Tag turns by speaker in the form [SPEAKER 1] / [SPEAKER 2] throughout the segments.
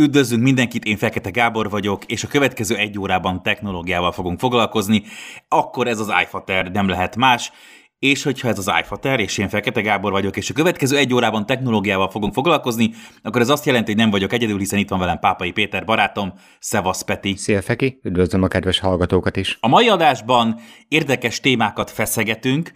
[SPEAKER 1] Üdvözlünk mindenkit, én Fekete Gábor vagyok, és a következő egy órában technológiával fogunk foglalkozni, akkor ez az iFater nem lehet más, és hogyha ez az iFater, és én Fekete Gábor vagyok, és a következő egy órában technológiával fogunk foglalkozni, akkor ez azt jelenti, hogy nem vagyok egyedül, hiszen itt van velem Pápai Péter barátom, Szevasz Peti.
[SPEAKER 2] Szia Feki, üdvözlöm a kedves hallgatókat is.
[SPEAKER 1] A mai adásban érdekes témákat feszegetünk,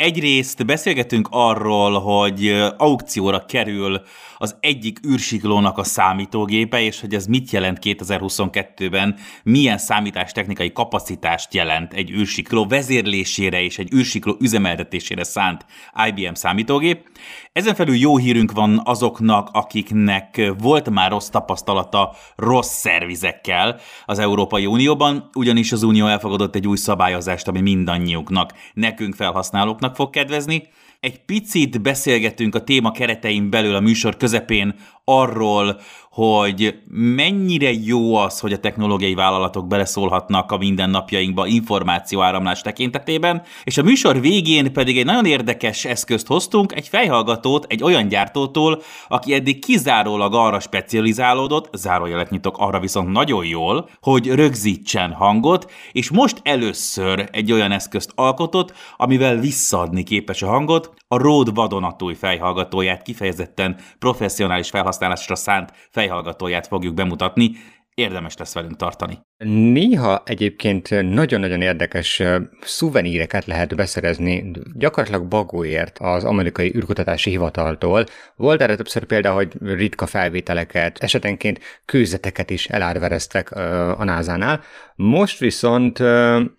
[SPEAKER 1] Egyrészt beszélgetünk arról, hogy aukcióra kerül az egyik űrsiklónak a számítógépe, és hogy ez mit jelent 2022-ben, milyen számítástechnikai kapacitást jelent egy űrsikló vezérlésére és egy űrsikló üzemeltetésére szánt IBM számítógép. Ezen felül jó hírünk van azoknak, akiknek volt már rossz tapasztalata rossz szervizekkel az Európai Unióban, ugyanis az Unió elfogadott egy új szabályozást, ami mindannyiuknak, nekünk felhasználóknak fog kedvezni. Egy picit beszélgetünk a téma keretein belül a műsor közepén arról, hogy mennyire jó az, hogy a technológiai vállalatok beleszólhatnak a mindennapjainkba információáramlás tekintetében, és a műsor végén pedig egy nagyon érdekes eszközt hoztunk, egy fejhallgatót egy olyan gyártótól, aki eddig kizárólag arra specializálódott, zárójelet nyitok arra viszont nagyon jól, hogy rögzítsen hangot, és most először egy olyan eszközt alkotott, amivel visszaadni képes a hangot, a Rode vadonatúj fejhallgatóját kifejezetten professzionális felhasználásra szánt fejhallgatóját fogjuk bemutatni, érdemes lesz velünk tartani.
[SPEAKER 2] Néha egyébként nagyon-nagyon érdekes szuveníreket lehet beszerezni, gyakorlatilag bagóért az amerikai űrkutatási hivataltól. Volt erre többször példa, hogy ritka felvételeket, esetenként kőzeteket is elárvereztek a NASA-nál. Most viszont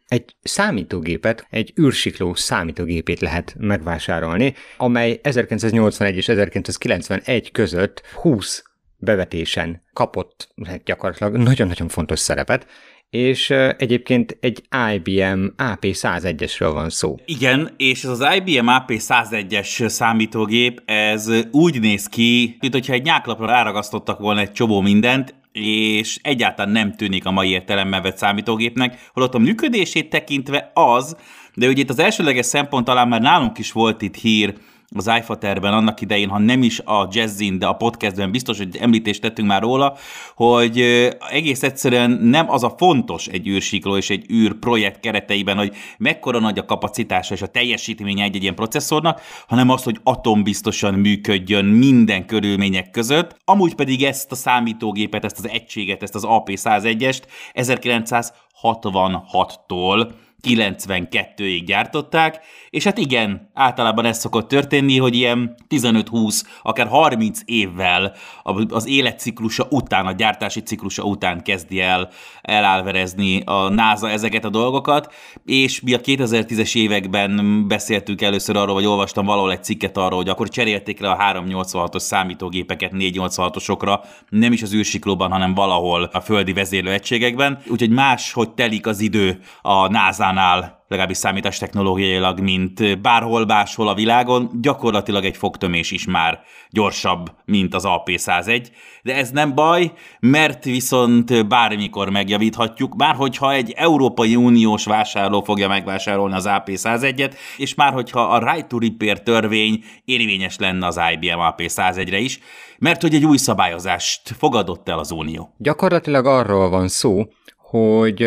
[SPEAKER 2] egy számítógépet, egy űrsikló számítógépét lehet megvásárolni, amely 1981 és 1991 között 20 bevetésen kapott hát gyakorlatilag nagyon-nagyon fontos szerepet, és egyébként egy IBM AP101-esről van szó.
[SPEAKER 1] Igen, és ez az IBM AP101-es számítógép, ez úgy néz ki, mint hogyha egy nyáklapra ráragasztottak volna egy csomó mindent, és egyáltalán nem tűnik a mai értelemben vett számítógépnek, holott a működését tekintve az, de ugye itt az elsőleges szempont talán már nálunk is volt itt hír, az iFaterben annak idején, ha nem is a Jazzin, de a podcastben biztos, hogy említést tettünk már róla, hogy egész egyszerűen nem az a fontos egy űrsikló és egy űr projekt kereteiben, hogy mekkora nagy a kapacitása és a teljesítménye egy, egy ilyen processzornak, hanem az, hogy atombiztosan működjön minden körülmények között. Amúgy pedig ezt a számítógépet, ezt az egységet, ezt az AP101-est 1966-tól 92-ig gyártották, és hát igen, általában ez szokott történni, hogy ilyen 15-20, akár 30 évvel az életciklusa után, a gyártási ciklusa után kezdi el elálverezni a NASA ezeket a dolgokat, és mi a 2010-es években beszéltünk először arról, vagy olvastam valahol egy cikket arról, hogy akkor cserélték le a 386-os számítógépeket 486-osokra, nem is az űrsiklóban, hanem valahol a földi vezérlőegységekben, úgyhogy más, hogy telik az idő a NASA NASA-nál legalábbis számítás technológiailag, mint bárhol máshol a világon, gyakorlatilag egy fogtömés is már gyorsabb, mint az AP101, de ez nem baj, mert viszont bármikor megjavíthatjuk, már hogyha egy Európai Uniós vásárló fogja megvásárolni az AP101-et, és már hogyha a Right to Repair törvény érvényes lenne az IBM AP101-re is, mert hogy egy új szabályozást fogadott el az Unió.
[SPEAKER 2] Gyakorlatilag arról van szó, hogy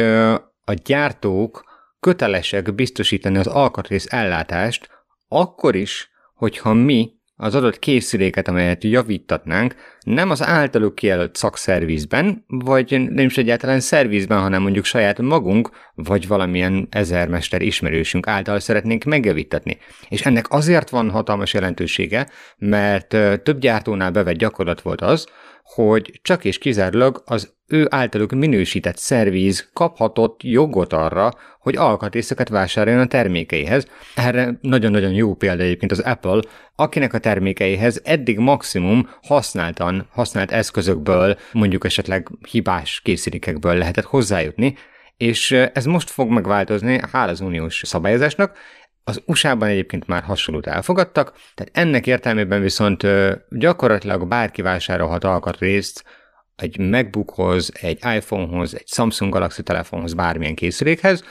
[SPEAKER 2] a gyártók kötelesek biztosítani az alkatrész ellátást, akkor is, hogyha mi az adott készüléket, amelyet javítatnánk, nem az általuk kijelölt szakszervizben, vagy nem is egyáltalán szervizben, hanem mondjuk saját magunk, vagy valamilyen ezermester ismerősünk által szeretnénk megjavítatni. És ennek azért van hatalmas jelentősége, mert több gyártónál bevett gyakorlat volt az, hogy csak és kizárólag az ő általuk minősített szerviz kaphatott jogot arra, hogy alkatrészeket vásároljon a termékeihez. Erre nagyon-nagyon jó példa egyébként az Apple, akinek a termékeihez eddig maximum használtan, használt eszközökből, mondjuk esetleg hibás készülékekből lehetett hozzájutni, és ez most fog megváltozni, hála az uniós szabályozásnak, az USA-ban egyébként már hasonlót elfogadtak, tehát ennek értelmében viszont gyakorlatilag bárki vásárolhat alkatrészt egy MacBookhoz, egy iPhonehoz, egy Samsung Galaxy telefonhoz, bármilyen készülékhez,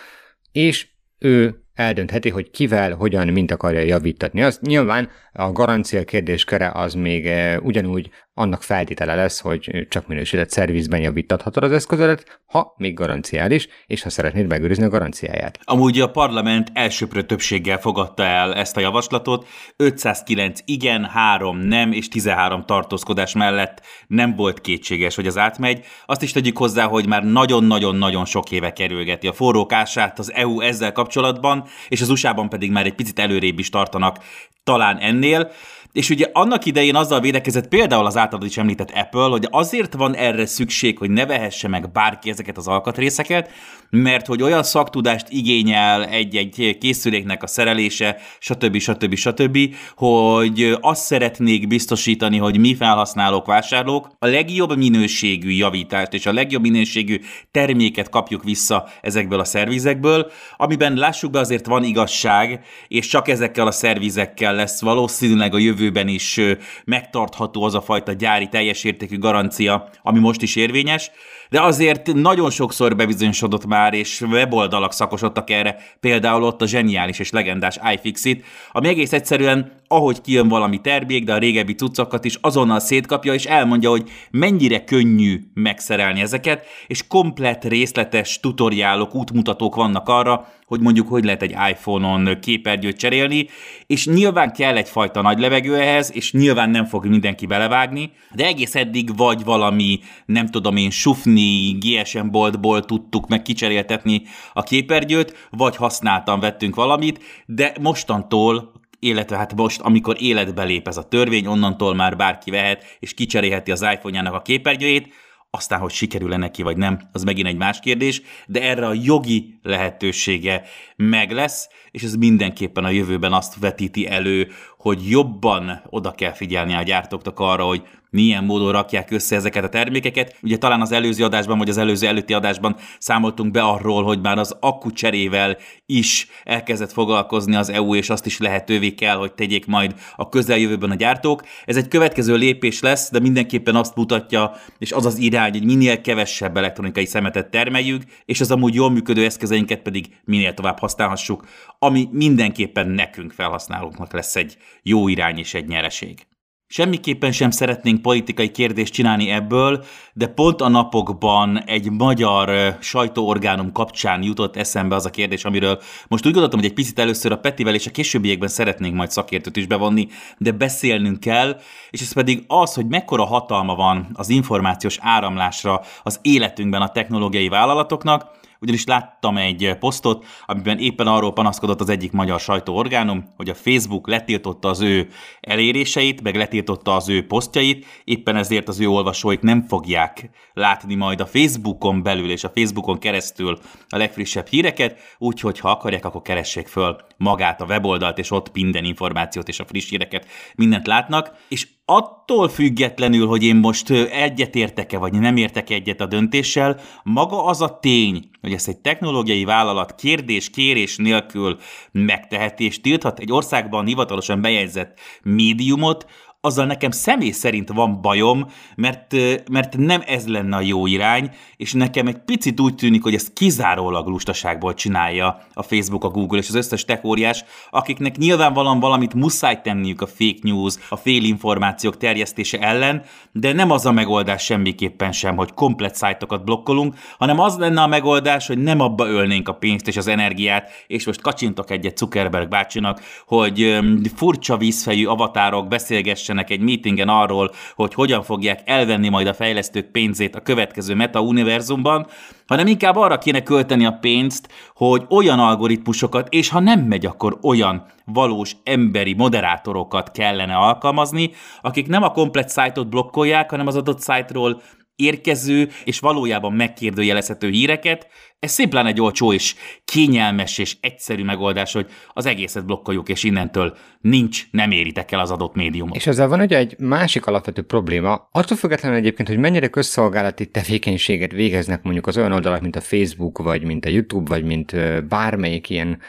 [SPEAKER 2] és ő eldöntheti, hogy kivel, hogyan, mint akarja javítatni. Az nyilván a garancia kérdéskere az még ugyanúgy annak feltétele lesz, hogy csak minősített szervizben javítathatod az eszközödet, ha még garanciális, és ha szeretnéd megőrizni a garanciáját.
[SPEAKER 1] Amúgy a parlament elsőprő többséggel fogadta el ezt a javaslatot, 509 igen, 3 nem és 13 tartózkodás mellett nem volt kétséges, hogy az átmegy. Azt is tegyük hozzá, hogy már nagyon-nagyon-nagyon sok éve kerülgeti a forrókását az EU ezzel kapcsolatban, és az USA-ban pedig már egy picit előrébb is tartanak talán ennél. És ugye annak idején azzal védekezett például az általad is említett Apple, hogy azért van erre szükség, hogy ne vehesse meg bárki ezeket az alkatrészeket, mert hogy olyan szaktudást igényel egy-egy készüléknek a szerelése, stb. stb. stb., hogy azt szeretnék biztosítani, hogy mi felhasználók, vásárlók a legjobb minőségű javítást és a legjobb minőségű terméket kapjuk vissza ezekből a szervizekből, amiben lássuk be azért van igazság, és csak ezekkel a szervizekkel lesz valószínűleg a jövőben is megtartható az a fajta gyári teljes értékű garancia, ami most is érvényes, de azért nagyon sokszor bebizonyosodott már, és weboldalak szakosodtak erre, például ott a zseniális és legendás iFixit, ami egész egyszerűen, ahogy kijön valami termék, de a régebbi cuccokat is azonnal szétkapja, és elmondja, hogy mennyire könnyű megszerelni ezeket, és komplet részletes tutoriálok, útmutatók vannak arra, hogy mondjuk hogy lehet egy iPhone-on képernyőt cserélni, és nyilván kell egyfajta nagy levegő ehhez, és nyilván nem fog mindenki belevágni, de egész eddig vagy valami, nem tudom én, sufni GSM boltból tudtuk meg kicseréltetni a képernyőt, vagy használtan vettünk valamit, de mostantól illetve hát most, amikor életbe lép ez a törvény, onnantól már bárki vehet, és kicserélheti az iPhone-jának a képernyőjét, aztán, hogy sikerül-e neki, vagy nem, az megint egy más kérdés, de erre a jogi lehetősége meg lesz, és ez mindenképpen a jövőben azt vetíti elő, hogy jobban oda kell figyelni a gyártóknak arra, hogy milyen módon rakják össze ezeket a termékeket. Ugye talán az előző adásban, vagy az előző előtti adásban számoltunk be arról, hogy már az akku cserével is elkezdett foglalkozni az EU, és azt is lehetővé kell, hogy tegyék majd a közeljövőben a gyártók. Ez egy következő lépés lesz, de mindenképpen azt mutatja, és az az irány, hogy minél kevesebb elektronikai szemetet termeljük, és az amúgy jól működő eszközeinket pedig minél tovább használhassuk, ami mindenképpen nekünk felhasználóknak lesz egy jó irány és egy nyereség. Semmiképpen sem szeretnénk politikai kérdést csinálni ebből, de pont a napokban egy magyar sajtóorgánum kapcsán jutott eszembe az a kérdés, amiről most úgy gondoltam, hogy egy picit először a Petivel és a későbbiekben szeretnénk majd szakértőt is bevonni, de beszélnünk kell, és ez pedig az, hogy mekkora hatalma van az információs áramlásra az életünkben a technológiai vállalatoknak, ugyanis láttam egy posztot, amiben éppen arról panaszkodott az egyik magyar sajtóorgánum, hogy a Facebook letiltotta az ő eléréseit, meg letiltotta az ő posztjait, éppen ezért az ő olvasóik nem fogják látni majd a Facebookon belül és a Facebookon keresztül a legfrissebb híreket, úgyhogy ha akarják, akkor keressék föl magát a weboldalt, és ott minden információt és a friss híreket mindent látnak, és attól függetlenül, hogy én most egyetértek-e, vagy nem értek egyet a döntéssel, maga az a tény, hogy ezt egy technológiai vállalat kérdés-kérés nélkül megteheti és tilthat egy országban hivatalosan bejegyzett médiumot, azzal nekem személy szerint van bajom, mert, mert nem ez lenne a jó irány, és nekem egy picit úgy tűnik, hogy ezt kizárólag lustaságból csinálja a Facebook, a Google és az összes tech óriás, akiknek nyilvánvalóan valamit muszáj tenniük a fake news, a félinformációk terjesztése ellen, de nem az a megoldás semmiképpen sem, hogy komplet szájtokat blokkolunk, hanem az lenne a megoldás, hogy nem abba ölnénk a pénzt és az energiát, és most kacsintok egyet Zuckerberg bácsinak, hogy furcsa vízfejű avatárok beszélgessenek döntsenek egy meetingen arról, hogy hogyan fogják elvenni majd a fejlesztők pénzét a következő meta-univerzumban, hanem inkább arra kéne költeni a pénzt, hogy olyan algoritmusokat, és ha nem megy, akkor olyan valós emberi moderátorokat kellene alkalmazni, akik nem a komplet szájtot blokkolják, hanem az adott szájtról érkező és valójában megkérdőjelezhető híreket, ez szimplán egy olcsó és kényelmes és egyszerű megoldás, hogy az egészet blokkoljuk, és innentől nincs, nem éritek el az adott médiumot.
[SPEAKER 2] És ezzel van ugye egy másik alapvető probléma, attól függetlenül egyébként, hogy mennyire közszolgálati tevékenységet végeznek mondjuk az olyan oldalak, mint a Facebook, vagy mint a YouTube, vagy mint bármelyik ilyen,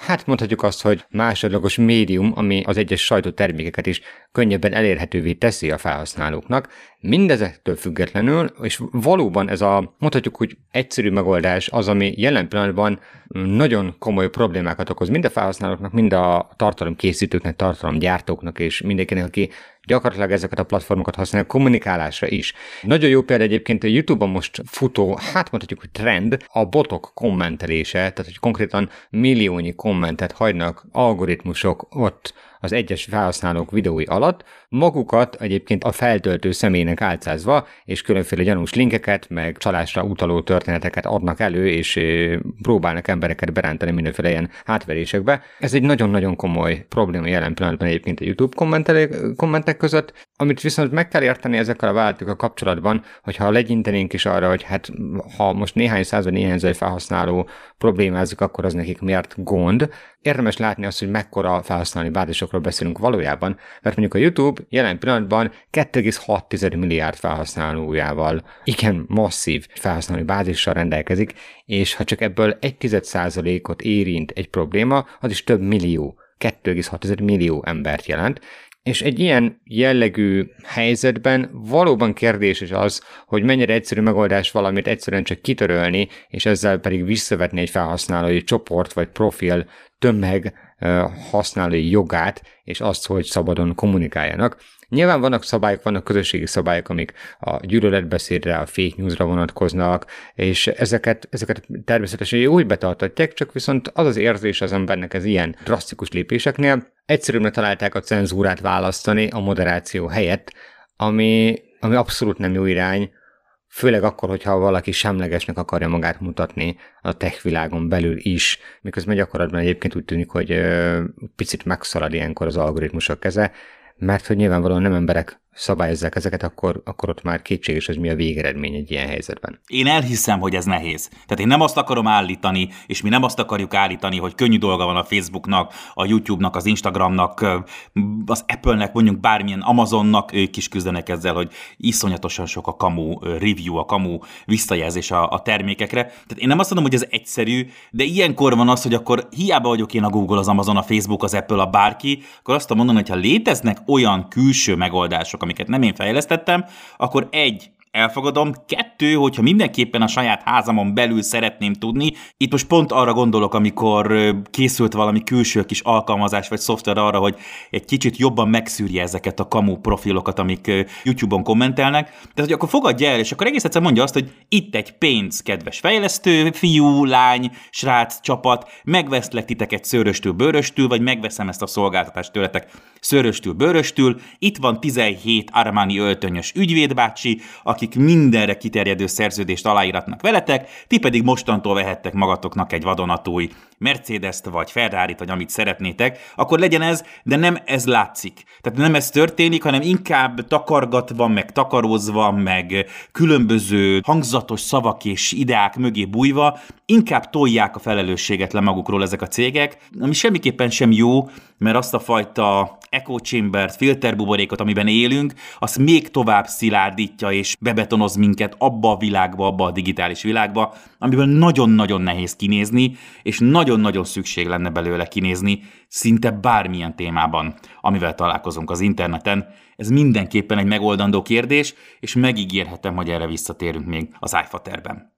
[SPEAKER 2] hát mondhatjuk azt, hogy másodlagos médium, ami az egyes sajtótermékeket is könnyebben elérhetővé teszi a felhasználóknak. Mindezektől függetlenül, és valóban ez a, mondhatjuk, hogy egyszerű megoldás, az, ami jelen pillanatban nagyon komoly problémákat okoz mind a felhasználóknak, mind a tartalomkészítőknek, tartalomgyártóknak és mindenkinek, aki gyakorlatilag ezeket a platformokat használják kommunikálásra is. Nagyon jó példa egyébként a YouTube-on most futó, hát mondhatjuk, hogy trend, a botok kommentelése, tehát hogy konkrétan milliónyi kommentet hagynak algoritmusok ott az egyes felhasználók videói alatt, magukat egyébként a feltöltő személynek álcázva, és különféle gyanús linkeket, meg csalásra utaló történeteket adnak elő, és próbálnak embereket berántani mindenféle ilyen hátverésekbe. Ez egy nagyon-nagyon komoly probléma jelen pillanatban egyébként a YouTube kommentek között, amit viszont meg kell érteni ezekkel a vállalatokkal kapcsolatban, hogyha legyintenénk is arra, hogy hát ha most néhány száz vagy néhány ezer felhasználó problémázik, akkor az nekik miért gond. Érdemes látni azt, hogy mekkora felhasználói bázisokról beszélünk valójában, mert mondjuk a YouTube jelen pillanatban 2,6 milliárd felhasználójával igen masszív felhasználói bázissal rendelkezik, és ha csak ebből 1 ot érint egy probléma, az is több millió 2,6 millió embert jelent, és egy ilyen jellegű helyzetben valóban kérdés is az, hogy mennyire egyszerű megoldás valamit egyszerűen csak kitörölni, és ezzel pedig visszavetni egy felhasználói csoport vagy profil tömeg használói jogát, és azt, hogy szabadon kommunikáljanak. Nyilván vannak szabályok, vannak közösségi szabályok, amik a gyűlöletbeszédre, a fake newsra vonatkoznak, és ezeket, ezeket természetesen úgy betartatják, csak viszont az az érzés az embernek ez ilyen drasztikus lépéseknél, egyszerűen találták a cenzúrát választani a moderáció helyett, ami, ami abszolút nem jó irány, főleg akkor, hogyha valaki semlegesnek akarja magát mutatni a tech világon belül is, miközben gyakorlatban egyébként úgy tűnik, hogy picit megszalad ilyenkor az algoritmusok keze, mert hogy nyilvánvalóan nem emberek szabályozzák ezeket, akkor, akkor ott már kétséges, hogy mi a végeredmény egy ilyen helyzetben.
[SPEAKER 1] Én elhiszem, hogy ez nehéz. Tehát én nem azt akarom állítani, és mi nem azt akarjuk állítani, hogy könnyű dolga van a Facebooknak, a YouTube-nak, az Instagramnak, az Apple-nek, mondjuk bármilyen Amazonnak, ők is küzdenek ezzel, hogy iszonyatosan sok a kamu review, a kamu visszajelzés a, a termékekre. Tehát én nem azt mondom, hogy ez egyszerű, de ilyenkor van az, hogy akkor hiába vagyok én a Google, az Amazon, a Facebook, az Apple, a bárki, akkor azt mondom, hogy ha léteznek olyan külső megoldások, amiket nem én fejlesztettem, akkor egy, elfogadom. Kettő, hogyha mindenképpen a saját házamon belül szeretném tudni, itt most pont arra gondolok, amikor készült valami külső kis alkalmazás vagy szoftver arra, hogy egy kicsit jobban megszűrje ezeket a kamu profilokat, amik YouTube-on kommentelnek. Tehát, hogy akkor fogadja el, és akkor egész egyszer mondja azt, hogy itt egy pénz, kedves fejlesztő, fiú, lány, srác, csapat, megveszlek titeket szőröstül, bőröstül, vagy megveszem ezt a szolgáltatást tőletek szőröstül, bőröstül. Itt van 17 Armani öltönyös ügyvédbácsi, aki akik mindenre kiterjedő szerződést aláíratnak veletek, ti pedig mostantól vehettek magatoknak egy vadonatúj Mercedes-t, vagy ferrari vagy amit szeretnétek, akkor legyen ez, de nem ez látszik. Tehát nem ez történik, hanem inkább takargatva, meg takarózva, meg különböző hangzatos szavak és ideák mögé bújva, inkább tolják a felelősséget le magukról ezek a cégek, ami semmiképpen sem jó, mert azt a fajta echo chambert, filterbuborékot, amiben élünk, az még tovább szilárdítja és bebetonoz minket abba a világba, abba a digitális világba, amiből nagyon-nagyon nehéz kinézni, és nagyon-nagyon szükség lenne belőle kinézni szinte bármilyen témában, amivel találkozunk az interneten. Ez mindenképpen egy megoldandó kérdés, és megígérhetem, hogy erre visszatérünk még az iFaterben.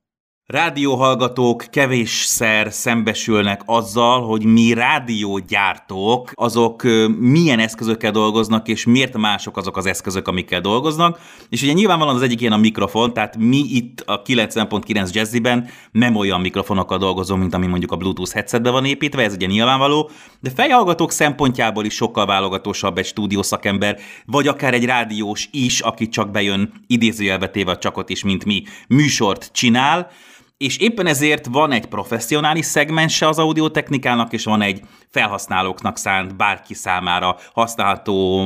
[SPEAKER 1] Rádióhallgatók kevésszer szembesülnek azzal, hogy mi rádiógyártók, azok milyen eszközökkel dolgoznak, és miért mások azok az eszközök, amikkel dolgoznak. És ugye nyilvánvalóan az egyik ilyen a mikrofon, tehát mi itt a 90.9 Jazzy-ben nem olyan mikrofonokkal dolgozunk, mint ami mondjuk a Bluetooth headsetbe van építve, ez ugye nyilvánvaló, de fejhallgatók szempontjából is sokkal válogatósabb egy stúdiószakember, vagy akár egy rádiós is, aki csak bejön idézőjelbe téve csakot is, mint mi, műsort csinál, és éppen ezért van egy professzionális szegmense az audiotechnikának, és van egy felhasználóknak szánt bárki számára használható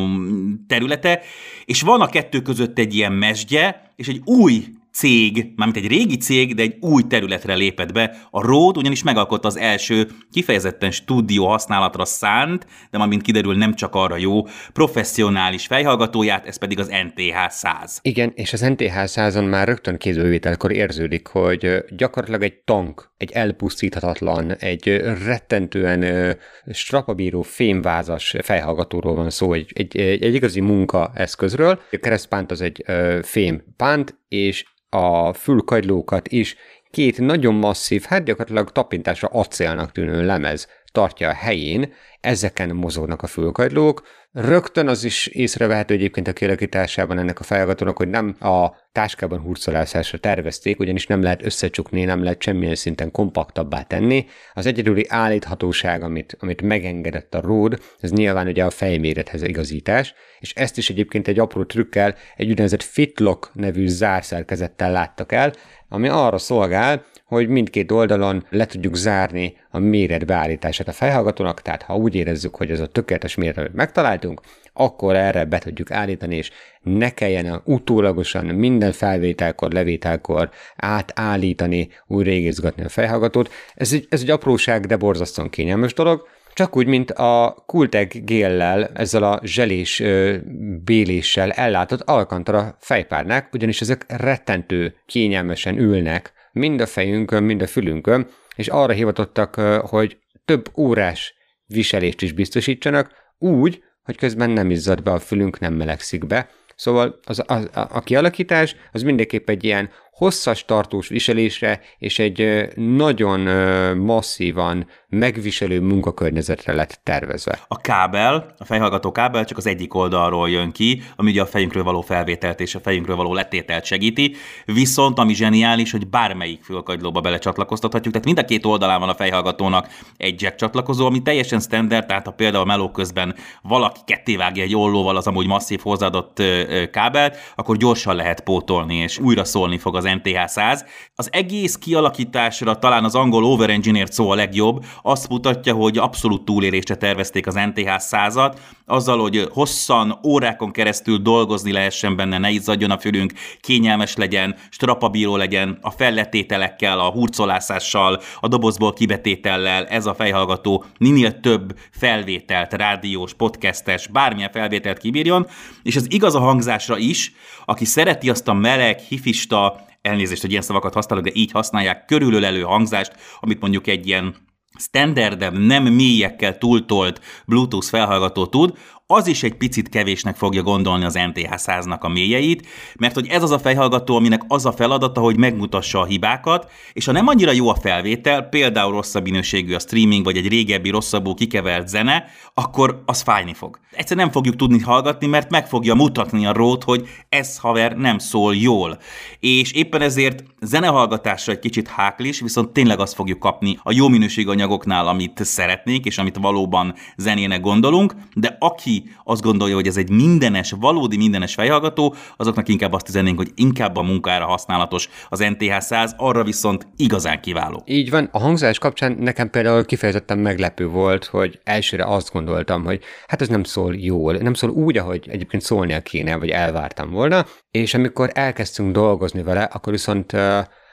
[SPEAKER 1] területe, és van a kettő között egy ilyen mesdje, és egy új cég, mármint egy régi cég, de egy új területre lépett be. A Rode ugyanis megalkotta az első kifejezetten stúdió használatra szánt, de mint kiderül nem csak arra jó, professzionális fejhallgatóját, ez pedig az NTH 100.
[SPEAKER 2] Igen, és az NTH 100-on már rögtön kézővételkor érződik, hogy gyakorlatilag egy tank, egy elpusztíthatatlan, egy rettentően strapabíró fémvázas fejhallgatóról van szó, egy, egy, egy igazi munkaeszközről. A keresztpánt az egy fémpánt, és a fülkagylókat is két nagyon masszív, hát gyakorlatilag tapintásra acélnak tűnő lemez tartja a helyén, ezeken mozognak a fülkagylók. Rögtön az is észrevehető egyébként a kialakításában ennek a felhallgatónak, hogy nem a táskában hurcolászásra tervezték, ugyanis nem lehet összecsukni, nem lehet semmilyen szinten kompaktabbá tenni. Az egyedüli állíthatóság, amit, amit megengedett a Rode, ez nyilván ugye a fejmérethez igazítás, és ezt is egyébként egy apró trükkel, egy úgynevezett Fitlock nevű zárszerkezettel láttak el, ami arra szolgál, hogy mindkét oldalon le tudjuk zárni a méret beállítását a fejhallgatónak, tehát ha úgy érezzük, hogy ez a tökéletes méret, amit megtaláltunk, akkor erre be tudjuk állítani, és ne kelljen utólagosan minden felvételkor, levételkor átállítani, újra égészgatni a fejhallgatót. Ez egy, ez egy apróság, de borzasztóan kényelmes dolog. Csak úgy, mint a Kulteg géllel, ezzel a zselés ö, béléssel ellátott Alcantara fejpárnák, ugyanis ezek rettentő kényelmesen ülnek mind a fejünkön, mind a fülünkön, és arra hivatottak, hogy több órás viselést is biztosítsanak, úgy, hogy közben nem izzad be a fülünk, nem melegszik be. Szóval az, a, a, a kialakítás az mindenképp egy ilyen hosszas tartós viselésre és egy nagyon masszívan megviselő munkakörnyezetre lett tervezve.
[SPEAKER 1] A kábel, a fejhallgató kábel csak az egyik oldalról jön ki, ami ugye a fejünkről való felvételt és a fejünkről való letételt segíti, viszont ami zseniális, hogy bármelyik fülkagylóba belecsatlakoztathatjuk, tehát mind a két oldalán van a fejhallgatónak egy jack csatlakozó, ami teljesen standard, tehát ha például meló közben valaki kettévágja egy ollóval az amúgy masszív hozzáadott kábelt, akkor gyorsan lehet pótolni, és újra szólni fog az NTH 100. Az egész kialakításra talán az angol overengineered szó a legjobb, azt mutatja, hogy abszolút túlélésre tervezték az NTH 100-at, azzal, hogy hosszan, órákon keresztül dolgozni lehessen benne, ne izzadjon a fülünk, kényelmes legyen, strapabíró legyen, a felletételekkel, a hurcolászással, a dobozból kibetétellel, ez a fejhallgató minél több felvételt, rádiós, podcastes, bármilyen felvételt kibírjon, és ez igaz a hangzásra is, aki szereti azt a meleg, hifista, elnézést, hogy ilyen szavakat használok, de így használják, körülölelő hangzást, amit mondjuk egy ilyen standardebb, nem mélyekkel túltolt Bluetooth felhallgató tud, az is egy picit kevésnek fogja gondolni az NTH 100-nak a mélyeit, mert hogy ez az a fejhallgató, aminek az a feladata, hogy megmutassa a hibákat, és ha nem annyira jó a felvétel, például rosszabb minőségű a streaming, vagy egy régebbi rosszabbul kikevert zene, akkor az fájni fog. Egyszer nem fogjuk tudni hallgatni, mert meg fogja mutatni a rót, hogy ez haver nem szól jól. És éppen ezért zenehallgatásra egy kicsit háklis, viszont tényleg azt fogjuk kapni a jó minőségű anyagoknál, amit szeretnénk, és amit valóban zenének gondolunk, de aki azt gondolja, hogy ez egy mindenes, valódi mindenes fejhallgató, azoknak inkább azt üzennénk, hogy inkább a munkára használatos az NTH 100, arra viszont igazán kiváló.
[SPEAKER 2] Így van, a hangzás kapcsán nekem például kifejezetten meglepő volt, hogy elsőre azt gondoltam, hogy hát ez nem szól jól, nem szól úgy, ahogy egyébként szólnia kéne, vagy elvártam volna, és amikor elkezdtünk dolgozni vele, akkor viszont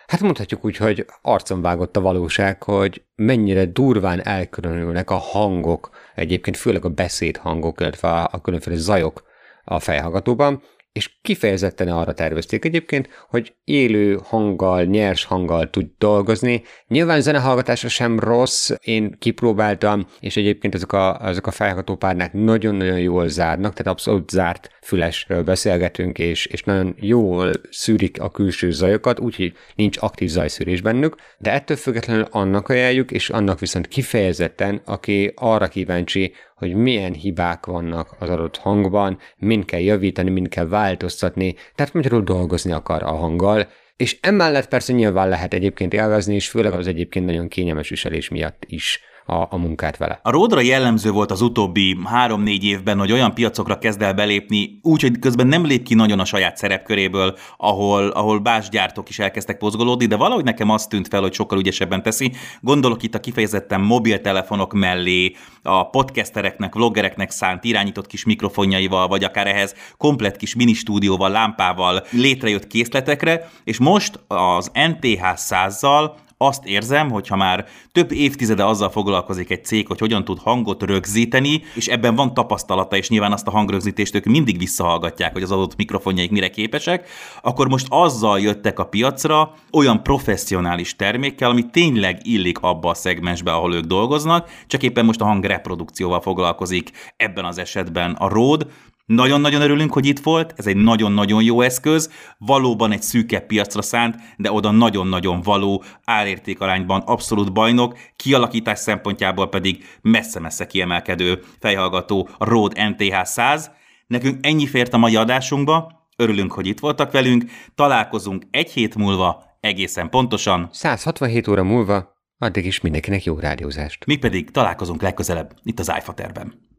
[SPEAKER 2] Hát mondhatjuk úgy, hogy arcon vágott a valóság, hogy mennyire durván elkülönülnek a hangok, egyébként főleg a beszédhangok, illetve a különféle zajok a fejhallgatóban, és kifejezetten arra tervezték egyébként, hogy élő hanggal, nyers hanggal tud dolgozni. Nyilván zenehallgatásra sem rossz, én kipróbáltam, és egyébként ezek a, ezek a felhallgató párnák nagyon-nagyon jól zárnak, tehát abszolút zárt fülesről beszélgetünk, és, és nagyon jól szűrik a külső zajokat, úgyhogy nincs aktív zajszűrés bennük, de ettől függetlenül annak ajánljuk, és annak viszont kifejezetten, aki arra kíváncsi, hogy milyen hibák vannak az adott hangban, mind kell javítani, mind kell változtatni, tehát magyarul dolgozni akar a hanggal, és emellett persze nyilván lehet egyébként élvezni, és főleg az egyébként nagyon kényelmes viselés miatt is a, a munkát vele.
[SPEAKER 1] A Ródra jellemző volt az utóbbi három-négy évben, hogy olyan piacokra kezd el belépni, úgyhogy közben nem lép ki nagyon a saját szerepköréből, ahol, ahol básgyártók is elkezdtek pozgolódni, de valahogy nekem azt tűnt fel, hogy sokkal ügyesebben teszi. Gondolok itt a kifejezetten mobiltelefonok mellé, a podcastereknek, vloggereknek szánt irányított kis mikrofonjaival, vagy akár ehhez komplet kis mini stúdióval, lámpával létrejött készletekre, és most az NTH 100-zal azt érzem, hogy ha már több évtizede azzal foglalkozik egy cég, hogy hogyan tud hangot rögzíteni, és ebben van tapasztalata, és nyilván azt a hangrögzítést ők mindig visszahallgatják, hogy az adott mikrofonjaik mire képesek, akkor most azzal jöttek a piacra olyan professzionális termékkel, ami tényleg illik abba a szegmensbe, ahol ők dolgoznak, csak éppen most a hangreprodukcióval foglalkozik ebben az esetben a Rode, Nagyon-nagyon örülünk, hogy itt volt, ez egy nagyon-nagyon jó eszköz, valóban egy szűkebb piacra szánt, de oda nagyon-nagyon való, árértékarányban abszolút bajnok, kialakítás szempontjából pedig messze-messze kiemelkedő fejhallgató a Rode NTH 100. Nekünk ennyi fért a mai adásunkba, örülünk, hogy itt voltak velünk, találkozunk egy hét múlva, egészen pontosan.
[SPEAKER 2] 167 óra múlva, addig is mindenkinek jó rádiózást.
[SPEAKER 1] Mi pedig találkozunk legközelebb itt az iFaterben.